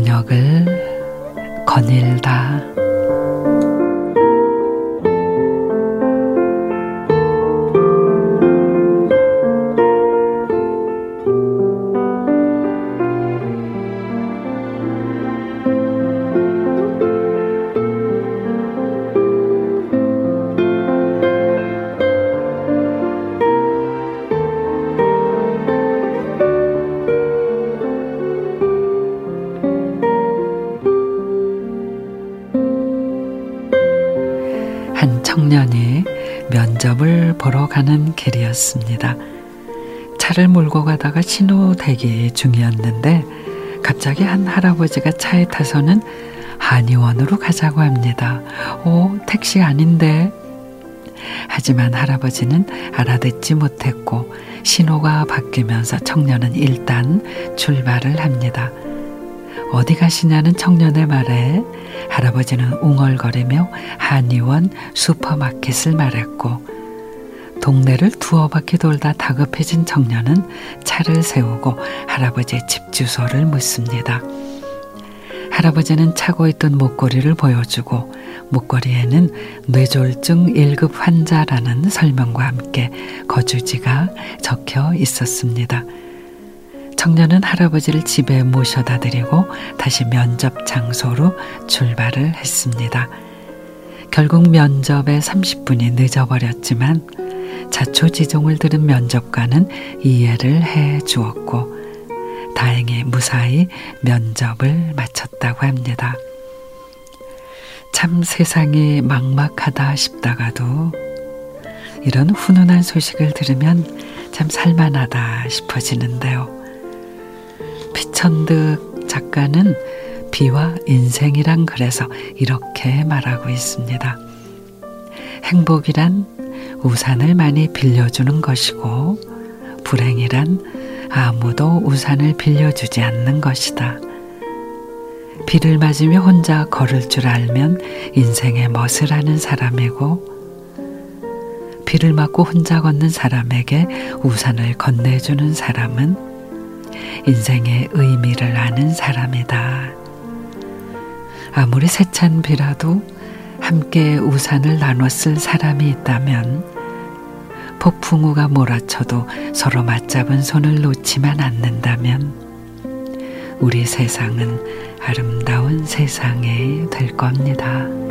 기억을 거닐다. 한 청년이 면접을 보러 가는 길이었습니다. 차를 몰고 가다가 신호 대기 중이었는데 갑자기 한 할아버지가 차에 타서는 한의원으로 가자고 합니다. 오, 택시 아닌데. 하지만 할아버지는 알아듣지 못했고 신호가 바뀌면서 청년은 일단 출발을 합니다. 어디 가시냐는 청년의 말에 할아버지는 웅얼거리며 한의원 슈퍼마켓을 말했고 동네를 두어 바퀴 돌다 다급해진 청년은 차를 세우고 할아버지의 집 주소를 묻습니다. 할아버지는 차고 있던 목걸이를 보여주고 목걸이에는 뇌졸중 1급 환자라는 설명과 함께 거주지가 적혀 있었습니다. 청년은 할아버지를 집에 모셔다 드리고 다시 면접 장소로 출발을 했습니다. 결국 면접에 30분이 늦어버렸지만 자초지종을 들은 면접관은 이해를 해 주었고 다행히 무사히 면접을 마쳤다고 합니다. 참 세상이 막막하다 싶다가도 이런 훈훈한 소식을 들으면 참 살만하다 싶어지는데요. 피천득 작가는 비와 인생이란 글에서 이렇게 말하고 있습니다. 행복이란 우산을 많이 빌려주는 것이고 불행이란 아무도 우산을 빌려주지 않는 것이다. 비를 맞으며 혼자 걸을 줄 알면 인생의 멋을 아는 사람이고 비를 맞고 혼자 걷는 사람에게 우산을 건네주는 사람은 인생의 의미를 아는 사람이다. 아무리 세찬 비라도 함께 우산을 쓸 사람이 있다면 폭풍우가 몰아쳐도 서로 맞잡은 손을 놓지만 않는다면 우리 세상은 아름다운 세상이 될 겁니다.